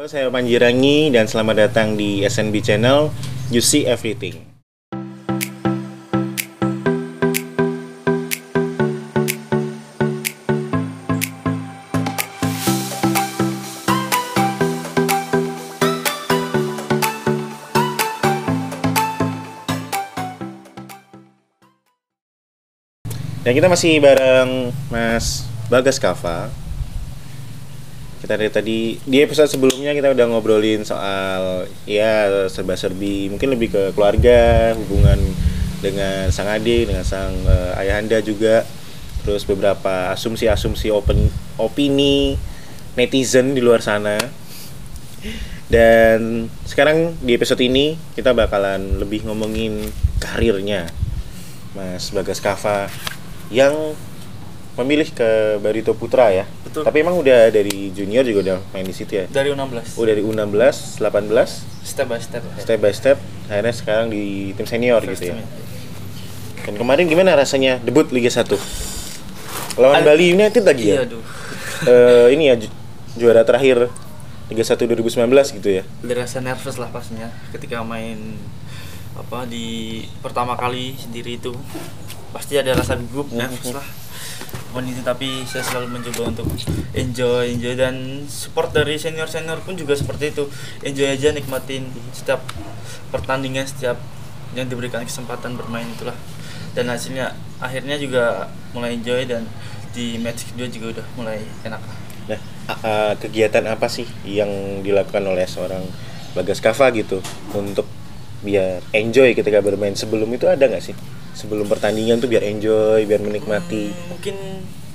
Halo, saya Panjirangi dan selamat datang di SNB Channel You See Everything. Dan kita masih bareng Mas Bagas Kava. Dari tadi di episode sebelumnya kita udah ngobrolin soal ya serba-serbi, mungkin lebih ke keluarga, hubungan dengan sang adik, dengan sang eh, ayahanda juga. Terus beberapa asumsi-asumsi open opini netizen di luar sana. Dan sekarang di episode ini kita bakalan lebih ngomongin karirnya Mas Bagas Kava yang memilih ke Barito Putra ya. Betul. Tapi emang udah dari junior juga udah main di situ ya. dari U16 Oh dari U16, 18, step by step step by step akhirnya sekarang di tim senior First gitu ya. Dan kemarin gimana rasanya debut Liga 1? Lawan Ad- Bali United lagi iya ya? aduh Eh, ini ya ju- juara terakhir Liga 1 2019 gitu ya. ada rasa nervous lah pastinya ketika main apa di pertama kali sendiri itu pasti ada rasa gugup nervous lah Itu tapi saya selalu mencoba untuk enjoy enjoy dan support dari senior senior pun juga seperti itu. Enjoy aja nikmatin setiap pertandingan setiap yang diberikan kesempatan bermain itulah. Dan hasilnya akhirnya juga mulai enjoy dan di match kedua juga udah mulai enak. Nah, kegiatan apa sih yang dilakukan oleh seorang Bagas Kava gitu untuk biar enjoy ketika bermain? Sebelum itu ada nggak sih? Sebelum pertandingan tuh biar enjoy, biar menikmati mungkin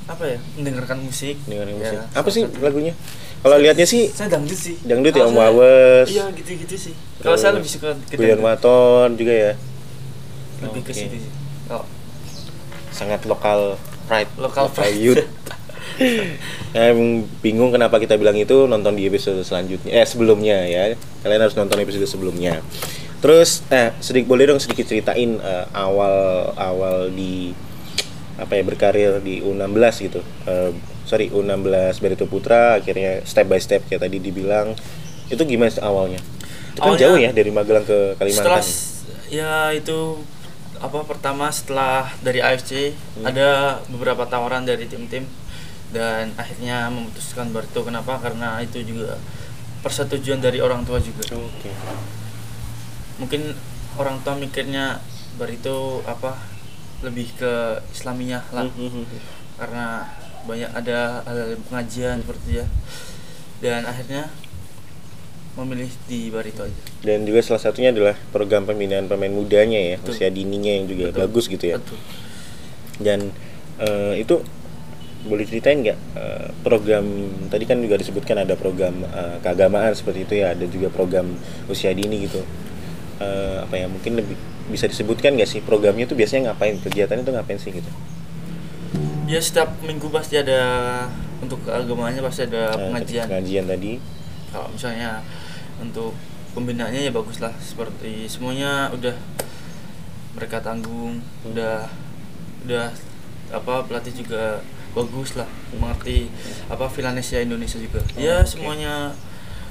apa ya mendengarkan musik dengan Ya, musik. salah Apa sih lagunya? Kalau lihatnya sih saya dangdut sih Dangdut ya, Kalau Om saya- Wawes. iya gitu gitu sih kalau saya lebih suka ke Guyon Waton juga ya. lebih ke Oke. situ sih kalau Sangat lokal pride, Lokal pride. youth. Nah, emang bingung kenapa kita bilang itu nonton di episode selanjutnya eh sebelumnya ya kalian harus nonton episode sebelumnya terus eh sedikit boleh dong sedikit ceritain eh, awal awal di apa ya berkarir di U16 gitu. Eh, sorry U16 Barito Putra akhirnya step by step kayak tadi dibilang. Itu gimana awalnya? Itu kan Awalnya- jauh ya dari Magelang ke setelah Kalimantan s- ya itu apa pertama setelah dari AFC Hmm. ada beberapa tawaran dari tim-tim. Dan akhirnya memutuskan Barito kenapa? Karena itu juga persetujuan dari orang tua juga. Oke mungkin orang tua mikirnya Barito apa lebih ke Islaminya lah Hmm, karena banyak ada hal pengajian seperti ya dan akhirnya memilih di Barito aja dan juga salah satunya adalah program pembinaan pemain mudanya ya Betul. usia dininya yang juga Betul. bagus gitu ya Betul. dan eh, itu boleh ceritain nggak eh, program tadi kan juga disebutkan ada program eh, keagamaan seperti itu ya ada juga program usia dini gitu Eh, apa ya mungkin lebih bisa disebutkan nggak sih programnya tuh biasanya ngapain kegiatannya tuh ngapain sih gitu? Ya setiap minggu pasti ada untuk keagamaannya pasti ada Nah, pengajian. pengajian tadi. Kalau misalnya untuk pembinaannya ya bagus lah seperti semuanya udah mereka tanggung udah udah apa pelatih juga bagus lah mengerti apa Villanesia Indonesia juga. Oh, ya oke. semuanya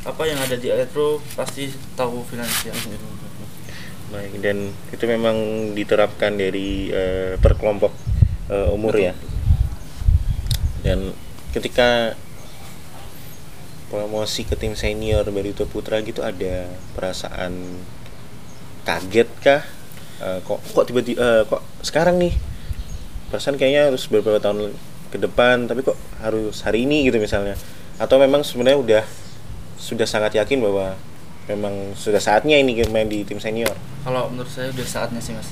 apa yang ada di Aetro pasti tahu Villanesia baik dan itu memang diterapkan dari eh, per kelompok eh, umur ya. Dan ketika promosi ke tim senior Barito Putra gitu ada perasaan kaget kah? Eh, kok kok tiba-tiba eh, kok sekarang nih? Perasaan kayaknya harus beberapa tahun ke depan tapi kok harus hari ini gitu misalnya. Atau memang sebenarnya udah sudah sangat yakin bahwa memang sudah saatnya ini main di tim senior kalau menurut saya udah saatnya sih mas.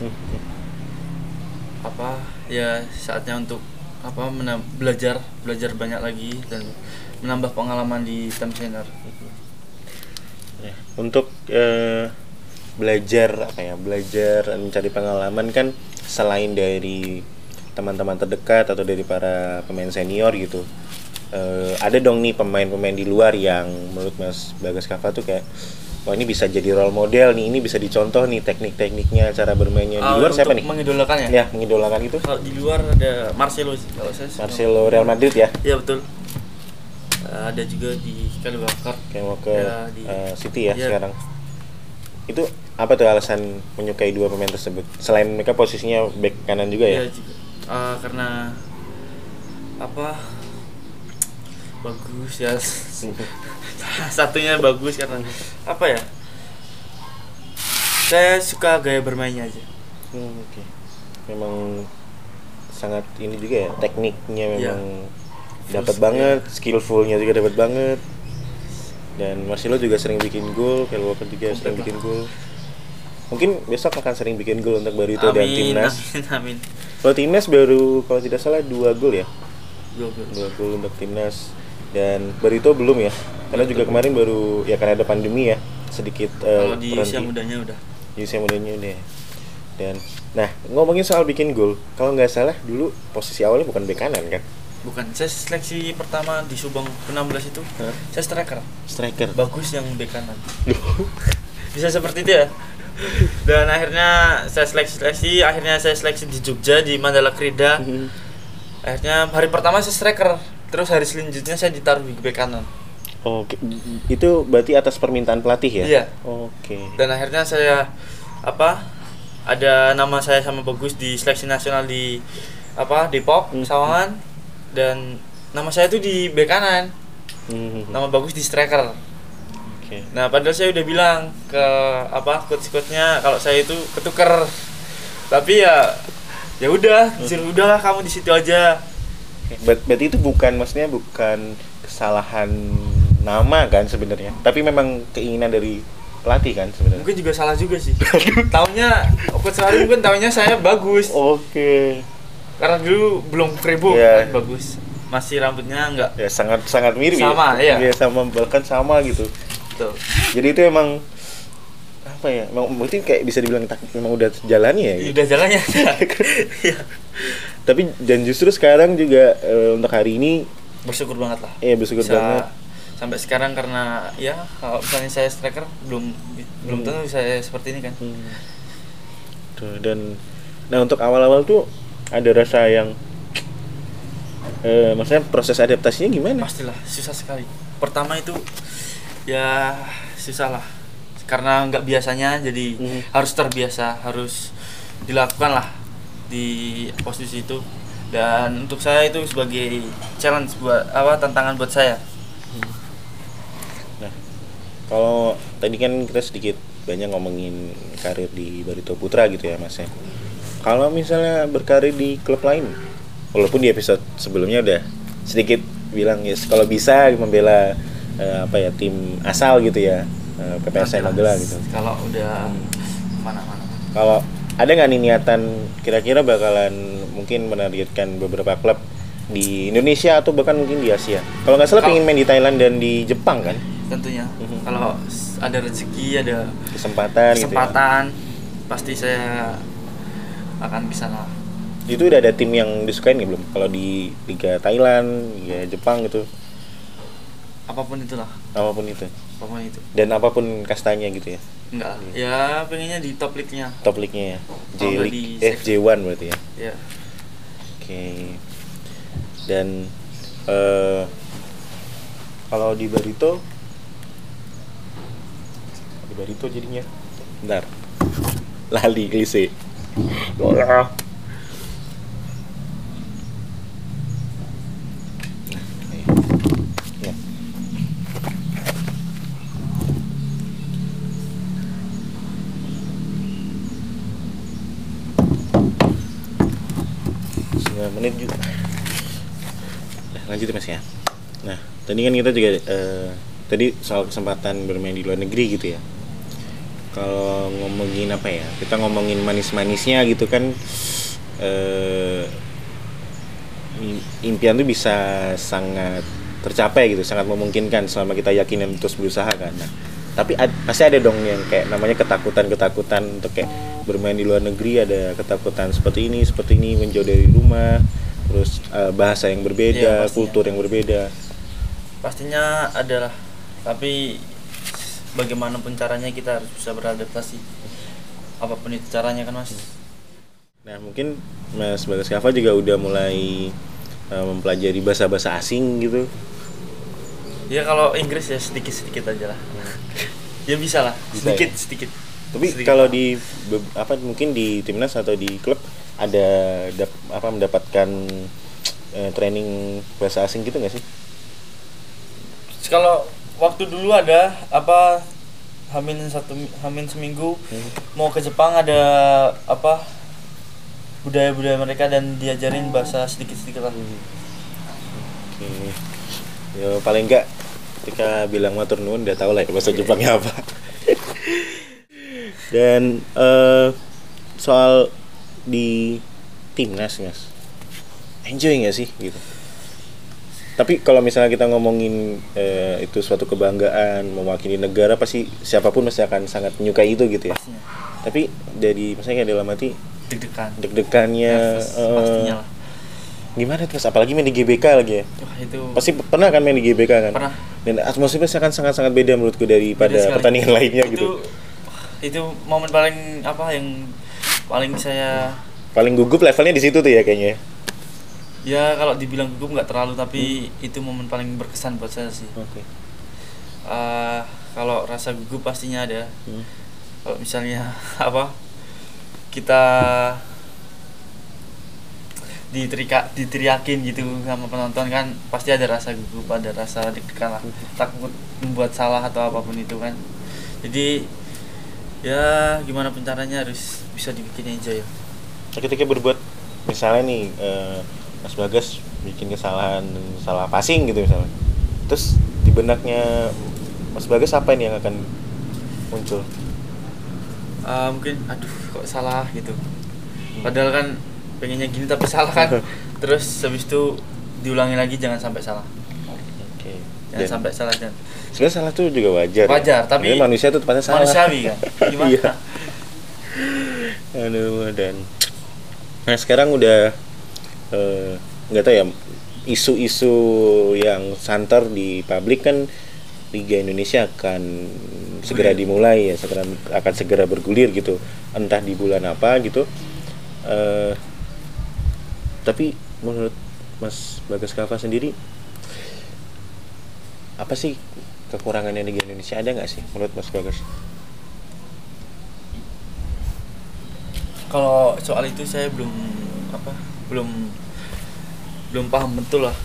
Apa ya saatnya untuk apa menam- belajar belajar banyak lagi dan menambah pengalaman di tim senior. Ya, untuk eh, belajar apa ya belajar mencari pengalaman kan selain dari teman-teman terdekat atau dari para pemain senior gitu eh, ada dong nih pemain-pemain di luar yang menurut Mas Bagas Kava tuh kayak wah ini bisa jadi role model nih ini bisa dicontoh nih teknik-tekniknya cara bermainnya. Di Ah, luar siapa nih? mengidolakan ya? Ya mengidolakan itu. Kalau di luar ada Marcelo sih kalau saya Marcelo Real Madrid ya? Iya betul. Eh, ada juga di Kyle Walker Kyle Walker Ya, di- eh, City ya Iya. sekarang. Itu apa tuh alasan menyukai dua pemain tersebut? Selain mereka posisinya back kanan juga ya? Iya juga. Eh, karena apa bagus ya. Satunya bagus karena apa ya? Saya suka gaya bermainnya aja. Hmm, oke. Memang sangat ini juga ya tekniknya Iya. memang dapat Full- banget skillfulnya juga dapat banget. Dan Marcelo juga sering bikin gol Kyle Walker juga sering Komplit bikin gol. Mungkin besok akan sering bikin gol untuk Barito dan amin timnas. amin amin. Kalau timnas baru kalau tidak salah dua gol ya? Dua gol. dua gol untuk timnas dan Barito belum ya. Karena juga kemarin baru ya karena ada pandemi ya sedikit eh, kalau di usia mudanya udah. Di usia mudanya udah dan nah ngomongin soal bikin gol kalau nggak salah dulu posisi awalnya bukan bek kanan kan? Bukan saya seleksi pertama di Subang ke-16 itu Hah? saya striker. Striker. Bagus yang bek kanan. Bisa seperti itu ya? Dan akhirnya saya seleksi seleksi akhirnya saya seleksi di Jogja di Mandala Krida. Mhm. akhirnya hari pertama saya striker terus hari selanjutnya saya ditaruh di bek kanan Oke, itu berarti atas permintaan pelatih ya? Iya. Oke. dan akhirnya saya apa ada nama saya sama bagus di seleksi nasional di apa Depok Hmm. Sawangan dan nama saya itu di bek kanan Mhm. nama bagus di striker Oke. Nah, padahal saya udah bilang ke apa coach-coachnya kalau saya itu ketuker. Tapi ya ya udah, disuruh udahlah kamu di situ aja. Ber- berarti itu bukan maksudnya bukan kesalahan nama kan sebenarnya, tapi memang keinginan dari pelatih kan sebenarnya. Mungkin juga salah juga sih. Taunya coach Salim kan taunya saya bagus. Oke. Karena dulu belum Frebo Iya. kan bagus. Masih rambutnya enggak Ya sangat sangat mirip. Sama, ya. iya. sama bahkan sama gitu. tuh. Jadi itu emang apa ya? Mungkin kayak bisa dibilang tak, memang udah jalannya ya. gitu. Udah jalannya. Iya. Tapi dan justru sekarang juga eh, untuk hari ini Bersyukur banget lah. ya bersyukur Bisa banget. sampai sekarang karena ya kalau misalnya saya striker belum belum Hmm. tentu saya seperti ini kan. Hmm. Tuh, dan nah untuk awal-awal tuh ada rasa yang eh maksudnya proses adaptasinya gimana? pastilah susah sekali pertama itu ya susah lah karena nggak biasanya jadi Mhm. harus terbiasa harus dilakukan lah di posisi itu dan untuk saya itu sebagai challenge buat apa tantangan buat saya Nah, kalau tadi kan kita sedikit banyak ngomongin karir di Barito Putra gitu ya Mas ya. Kalau misalnya berkarir di klub lain, walaupun di episode sebelumnya udah sedikit bilang ya kalau bisa membela eh, apa ya tim asal gitu ya eh, PPSM Nantilah Magelang gitu. kalau udah mana-mana Kalau ada nggak nih niatan kira-kira bakalan mungkin menargetkan beberapa klub di Indonesia atau bahkan mungkin di Asia. Kalau nggak salah Kalau- pengen main di Thailand dan di Jepang kan tentunya Mhm. kalau ada rezeki ada kesempatan, gitu ya. kesempatan pasti saya akan ke sana Itu udah ada tim yang disukain nggak belum? Kalau di Liga Thailand, Liga Jepang gitu, apa pun itulah apa pun itu. Apa pun itu Dan apa pun kastanya gitu ya. enggak ya pengennya di top league-nya Top league-nya ya. J League, eh J1 berarti ya. ya Oke. Dan eh kalau di Barito di Barito jadinya bentar. Lali klise. 5 menit juga nah, eh, lanjut mas ya. Nah tadi kan kita juga eh, tadi soal kesempatan bermain di luar negeri gitu ya. Kalau ngomongin apa ya kita ngomongin manis-manisnya gitu kan eh, impian tuh bisa sangat tercapai gitu sangat memungkinkan selama kita yakin dan terus berusaha kan. Nah, tapi ad- pasti ada dong yang kayak namanya ketakutan-ketakutan untuk kayak bermain di luar negeri ada ketakutan seperti ini, seperti ini menjauh dari rumah, terus eh, bahasa yang berbeda, pastinya. kultur yang berbeda. pastinya adalah tapi bagaimanapun caranya kita harus bisa beradaptasi apa pun itu caranya kan mas Nah, mungkin Mas Bagas Kava juga udah mulai eh, mempelajari bahasa-bahasa asing gitu. Ya kalau Inggris ya sedikit sedikit aja lah ya bisa lah Bisa sedikit ya? sedikit Tapi Sedikit. kalau di apa mungkin di timnas atau di klub ada dap- apa mendapatkan eh, training bahasa asing gitu nggak sih? kalau waktu dulu ada apa hamin satu hamin seminggu Hmm. mau ke Jepang ada apa budaya budaya mereka dan diajarin bahasa sedikit sedikit lah Oke. Ya paling enggak ketika bilang matur nuwun udah tahu lah ya bahasa Jepangnya apa. Dan eh, soal di timnas mas, enjoy nggak sih gitu? Tapi kalau misalnya kita ngomongin eh, itu suatu kebanggaan mewakili negara pasti siapa pun pasti akan sangat menyukai itu gitu ya. pastinya Tapi dari misalnya dalam hati deg-degan deg-degannya eh, pastinya lah gimana mas? Apalagi main di GBK lagi ya. Wah, itu Pasti pernah kan main di GBK kan? Pernah. Dan atmosfernya pasti akan sangat-sangat beda menurutku daripada Beda sekali. pertandingan lainnya itu gitu. itu momen paling apa yang paling saya Paling gugup levelnya di situ tuh ya kayaknya. ya kalau dibilang gugup nggak terlalu tapi itu momen paling berkesan buat saya sih Oke. Eh, kalau rasa gugup pastinya ada Hmm. kalau misalnya apa kita diteriak diteriakin gitu sama penonton kan pasti ada rasa gugup ada rasa deg-degan lah takut membuat salah atau apa pun itu kan jadi ya gimana pun caranya harus bisa dibikin enjoy ya ketika berbuat misalnya nih eh, Mas Bagas bikin kesalahan salah passing gitu misalnya. Terus di benaknya Mas Bagas apa ini yang akan muncul? Eh, mungkin aduh kok salah gitu padahal kan pengennya gini tapi salah kan terus habis itu diulangi lagi jangan sampai salah Oke. jangan Dan sampai salah dan sebenarnya salah tuh juga wajar. ya. Wajar, tapi Sebenarnya manusia tuh tempatnya salah. manusiawi kan gimana Iya. Aduh dan nah sekarang udah eh, nggak tahu ya isu-isu yang santer di publik kan Liga Indonesia akan segera dimulai ya segera akan segera bergulir gitu entah di bulan apa gitu eh tapi menurut Mas Bagas Kava sendiri apa sih kekurangannya Liga Indonesia ada nggak sih menurut Mas Bagas? kalau soal itu saya belum apa belum belum paham betul lah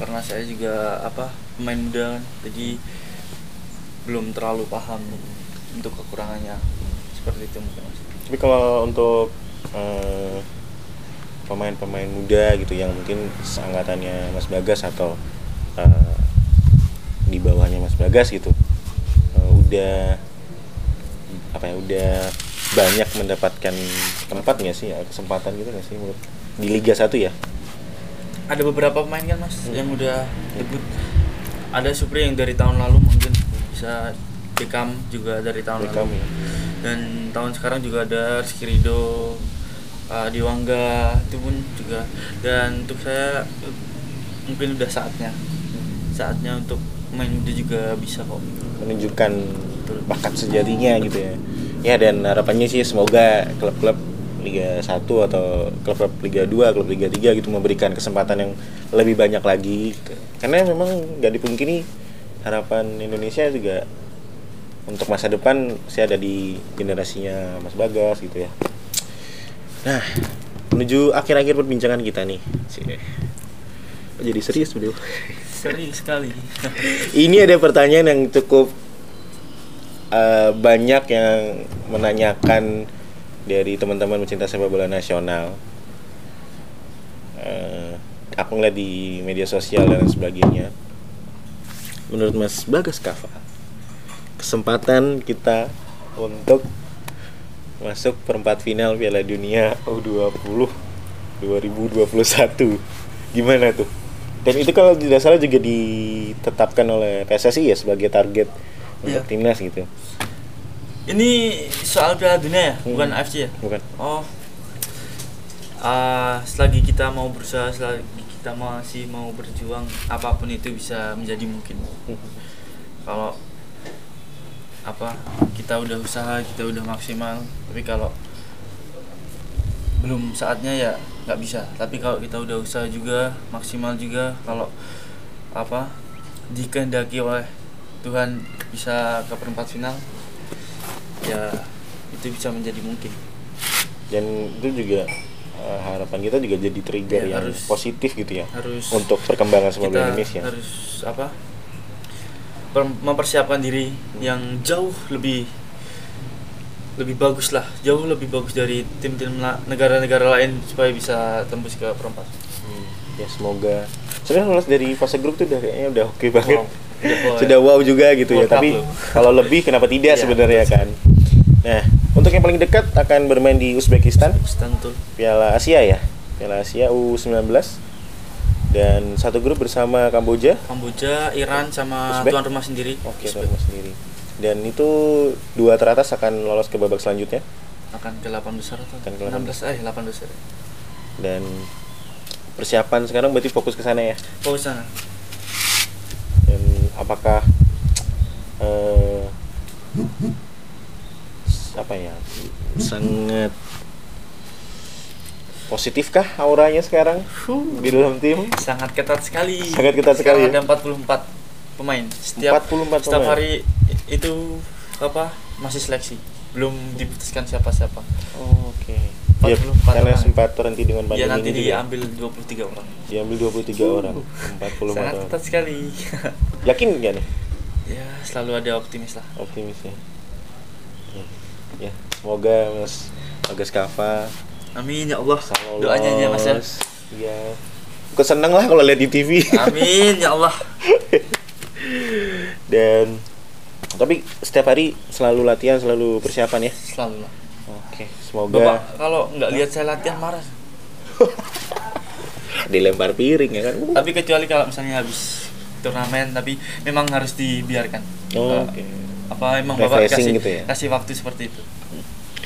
karena saya juga apa pemain muda kan jadi belum terlalu paham untuk kekurangannya seperti itu mungkin Mas. Tapi kalau untuk eh, pemain-pemain muda gitu yang mungkin seangkatannya Mas Bagas atau eh, di bawahnya Mas Bagas gitu, eh, udah apa ya udah banyak mendapatkan tempat nggak sih ya kesempatan gitu nggak sih menurut di Liga 1 ya? ada beberapa pemain kan mas Hmm. yang udah debut ada Supri yang dari tahun lalu mungkin bisa Beckham juga dari tahun Beckham lalu ya. dan tahun sekarang juga ada Rizky Ridho uh, Diwangga itu pun juga dan untuk saya mungkin udah saatnya saatnya untuk main muda juga bisa kok menunjukkan bakat sejatinya gitu ya. Ya dan harapannya sih semoga klub-klub Liga 1 atau klub-klub Liga 2, klub Liga 3 gitu memberikan kesempatan yang lebih banyak lagi. Karena memang nggak dipungkiri harapan Indonesia juga untuk masa depan saya ada di generasinya Mas Bagas gitu ya. Nah, menuju akhir-akhir perbincangan kita nih. Jadi serius beliau. serius sekali Ini ada pertanyaan yang cukup eh, banyak yang menanyakan dari teman-teman pecinta sepak bola nasional. Eh, aku ngeliat di media sosial dan sebagainya. Menurut Mas Bagas Kava, kesempatan kita untuk masuk perempat final Piala Dunia U20 2021 gimana tuh? Dan itu kalau tidak salah juga ditetapkan oleh PSSI ya sebagai target untuk Iya. timnas gitu. ini soal Piala Dunia ya bukan Hmm. AFC ya Bukan. Oh, Ah, selagi kita mau berusaha, selagi kita masih mau berjuang, apa pun itu bisa menjadi mungkin. Kalau apa kita udah usaha, kita udah maksimal, tapi kalau belum saatnya ya nggak bisa. Tapi kalau kita udah usaha juga, maksimal juga, kalau apa dikehendaki oleh Tuhan bisa ke perempat final ya itu bisa menjadi mungkin. Dan itu juga eh, harapan kita juga jadi trigger Ya, yang harus- positif gitu ya harus untuk perkembangan sepak bola Indonesia. harus apa mempersiapkan diri yang jauh lebih lebih bagus lah. Jauh lebih bagus dari tim-tim negara-negara lain supaya bisa tembus ke perempat. Ya semoga. Sebenarnya lolos dari fase grup tuh udah kayaknya udah oke banget. Wow. Udah wow, sudah wow juga gitu ya. World Cup tapi loh. kalau lebih kenapa tidak Iya, sebenarnya kan? nah untuk yang paling dekat akan bermain di Uzbekistan. Uzbekistan tuh Piala Asia ya. Piala Asia U19 dan satu grup bersama Kamboja? Kamboja Iran sama Uzbek? tuan rumah sendiri. Oke Uzbek. sama sendiri. Dan itu dua teratas akan lolos ke babak selanjutnya? Akan ke 8 besar atau Akan ke 8 16 eh 8 besar. Dan persiapan sekarang berarti fokus ke sana ya? Oh sana. Dan apakah eh, apa ya sangat positifkah auranya sekarang di dalam tim? Sangat ketat sekali. Sangat ketat sekali Sekarang ya? ada 44 pemain. Setiap 44 setiap pemain. hari itu apa masih seleksi. Belum diputuskan siapa-siapa. Oh, oke ya, 44 karena orang. sempat terhenti dengan ya pandemi nanti ini juga. diambil 23 orang. Diambil 23 orang. 44 sangat orang. ketat sekali. Yakin gak nih? Ya selalu ada optimis lah. Optimis ya. Ya, ya. Semoga mas Bagas Kava amin ya Allah doanya aja mas ya Iya. Gue seneng lah kalau lihat di TV. amin ya Allah Dan tapi setiap hari selalu latihan, selalu persiapan ya. selalu Oke, bapak semoga kalau nggak lihat saya latihan marah dilempar piring ya kan. tapi kecuali kalau misalnya habis turnamen tapi memang harus dibiarkan Oh, oke. apa emang bapak kasih gitu ya? kasih waktu seperti itu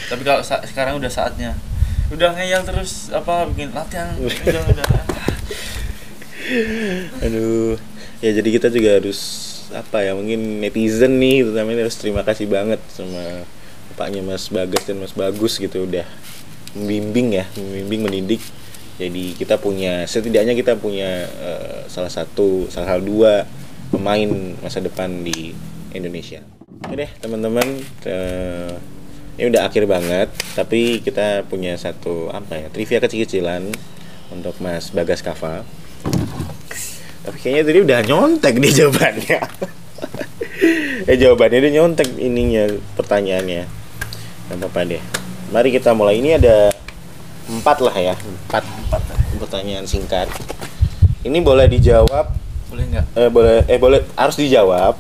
tapi kalau sa- sekarang udah saatnya udah ngeyel terus apa bikin latihan. Udah. Udah Aduh. Ya jadi kita juga harus apa ya mungkin netizen nih terutama harus terima kasih banget sama bapaknya Mas Bagas dan Mas Bagus gitu. Udah membimbing ya membimbing mendidik. Jadi kita punya setidaknya kita punya eh, salah satu salah satu dua pemain masa depan di Indonesia. Oke deh teman-teman eh, ini udah akhir banget tapi kita punya satu apa ya trivia kecil-kecilan untuk Mas Bagas Kava. Tapi kayaknya tadi udah nyontek nih jawabannya. Eh jawabannya dia nyontek ininya pertanyaannya. Gak apa-apa deh. Mari kita mulai. Ini ada empat lah ya. Empat, pertanyaan singkat. Ini boleh dijawab? Boleh nggak? Eh boleh eh boleh harus dijawab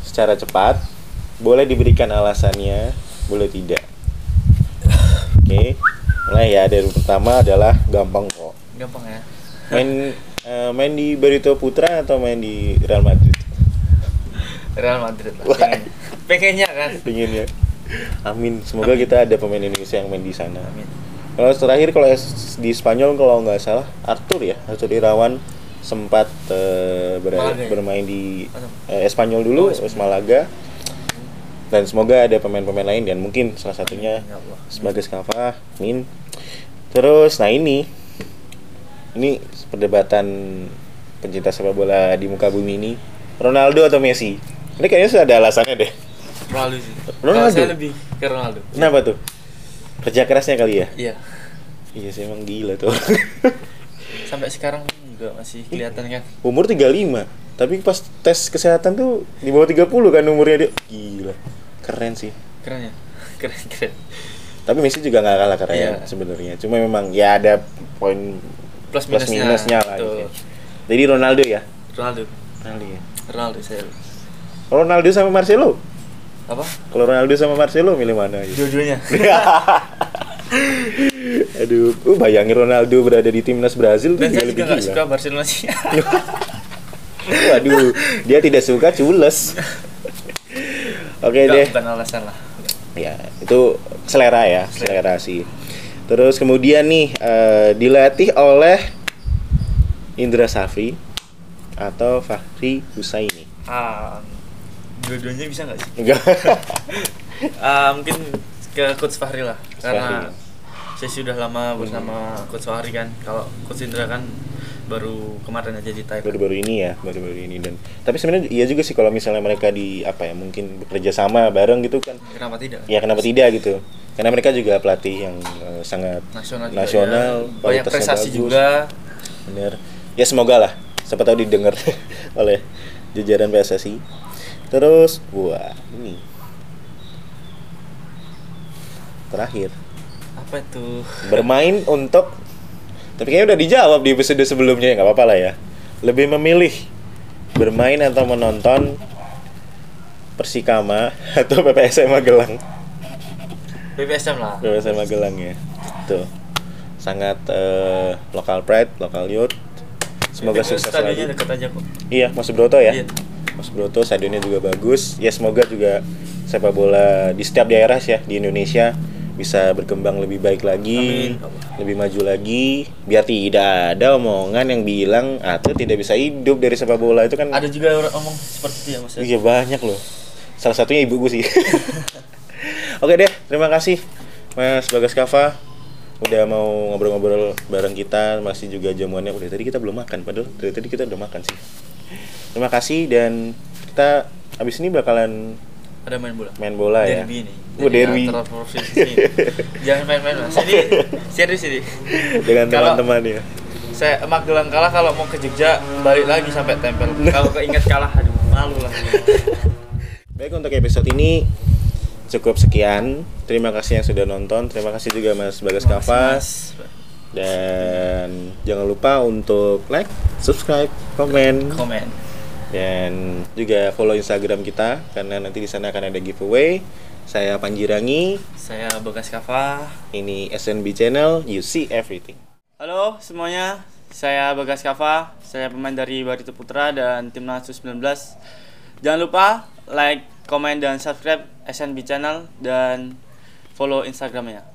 secara cepat. Boleh diberikan alasannya boleh tidak? Oke. Mulai ya dari pertama adalah gampang kok. Gampang ya. Main eh, main di Barito Putra atau main di Real Madrid? Real Madrid lah. Pengen pengennya kan? Ingin ya Amin. Semoga kita ada pemain Indonesia yang main di sana. Amin. Kalau terakhir kalau di Spanyol kalau nggak salah Arthur ya? Arthur Irawan sempat eh, ber- Malaga ya? bermain di eh, Espanyol dulu Oh, Espanyol. Malaga dan semoga ada pemain-pemain lain dan mungkin salah satunya ya sebagai Skava Min. Terus nah ini. Ini perdebatan pencinta sepak bola di muka bumi ini. Ronaldo atau Messi? Ini kayaknya sudah ada alasannya deh. Ronaldo sih. Ronaldo? Saya lebih ke Ronaldo. Kenapa tuh? Kerja kerasnya kali ya? Iya. Iya sih emang gila tuh. Sampai sekarang juga masih kelihatan kan? Umur 35 tapi pas tes kesehatan tuh di bawah 30 kan umurnya dia. Gila. Keren sih. Keren ya? Keren keren. Tapi Messi juga nggak kalah keren Iya. sebenarnya. Cuma memang ya ada poin plus plus minusnya, minusnya lah gitu. jadi Ronaldo ya? Ronaldo. Ronaldo ya? Ronaldo saya Ronaldo sama Marcelo? Apa? Kalau Ronaldo sama Marcelo milih mana? Ya dua-duanya. Aduh uh, bayangin Ronaldo berada di timnas Brazil tuh dan saya lebih juga nggak gila. suka Barcelona sih waduh dia tidak suka cules. Oke Nggak, deh. bukan alasan lah. Ya itu selera ya selera sih. Terus kemudian nih eh, dilatih oleh Indra Safri atau Fahri Husaini. Ah dua-duanya bisa nggak sih? Enggak. Ah, mungkin ke coach Fahri lah karena Fahri. saya sudah lama bersama coach Fahri kan. Kalau coach Indra kan baru kemarin aja di Thailand. Baru-baru ini ya baru-baru ini. Dan tapi sebenarnya iya juga sih kalau misalnya mereka di apa ya mungkin bekerja sama bareng gitu kan. Kenapa tidak? Ya kenapa tidak gitu. Karena mereka juga pelatih yang eh, sangat nasional juga nasional ya. banyak kualitasnya prestasi bagus. juga. Bener. Ya semoga lah. Siapa tahu didengar oleh jajaran PSSI terus wah ini. Terakhir. Apa itu? Bermain untuk tapi kayaknya udah dijawab di episode sebelumnya ya nggak apa-apa lah ya. Lebih memilih bermain atau menonton Persikama atau PPSM Magelang. BPSM lah. PPSM Magelang ya. Tuh sangat eh, lokal pride lokal youth. Semoga Itu sukses stadionnya lagi dekat aja kok. Iya Mas Broto ya? Iya. Mas Broto stadionnya juga bagus. Ya semoga juga sepak bola di setiap daerah sih ya di Indonesia bisa berkembang lebih baik lagi Amin. lebih maju lagi biar tidak ada omongan yang bilang atlet tidak bisa hidup dari sepak bola. Itu kan ada juga orang ngomong seperti itu ya mas ya? iya banyak loh. Salah satunya ibu gue sih. Oke deh terima kasih Mas Bagas Kava. Udah mau ngobrol-ngobrol bareng kita masih juga jamuannya. Udah tadi kita belum makan padahal dari tadi kita udah makan sih. Terima kasih dan kita abis ini bakalan ada main bola? Main bola ya? Derby nih. Oh, derby. ini. jangan main-main mas. Ini serius ini. Dengan teman-teman ya. saya Magelang kalah kalau mau ke Jogja balik lagi sampai tempel. Kalau keinget kalah aduh malu lah. Baik untuk episode ini cukup sekian. Terima kasih yang sudah nonton. Terima kasih juga Mas Bagas Kava Mas, dan jangan lupa untuk like, subscribe, komen. Komen dan juga follow Instagram kita karena nanti di sana akan ada giveaway. Saya Panji Rangi, saya Bagas Kava ini SNB Channel, you see everything. Halo semuanya, saya Bagas Kava, saya pemain dari Barito Putra dan Timnas U19. Jangan lupa like, komen dan subscribe SNB channel dan follow Instagramnya.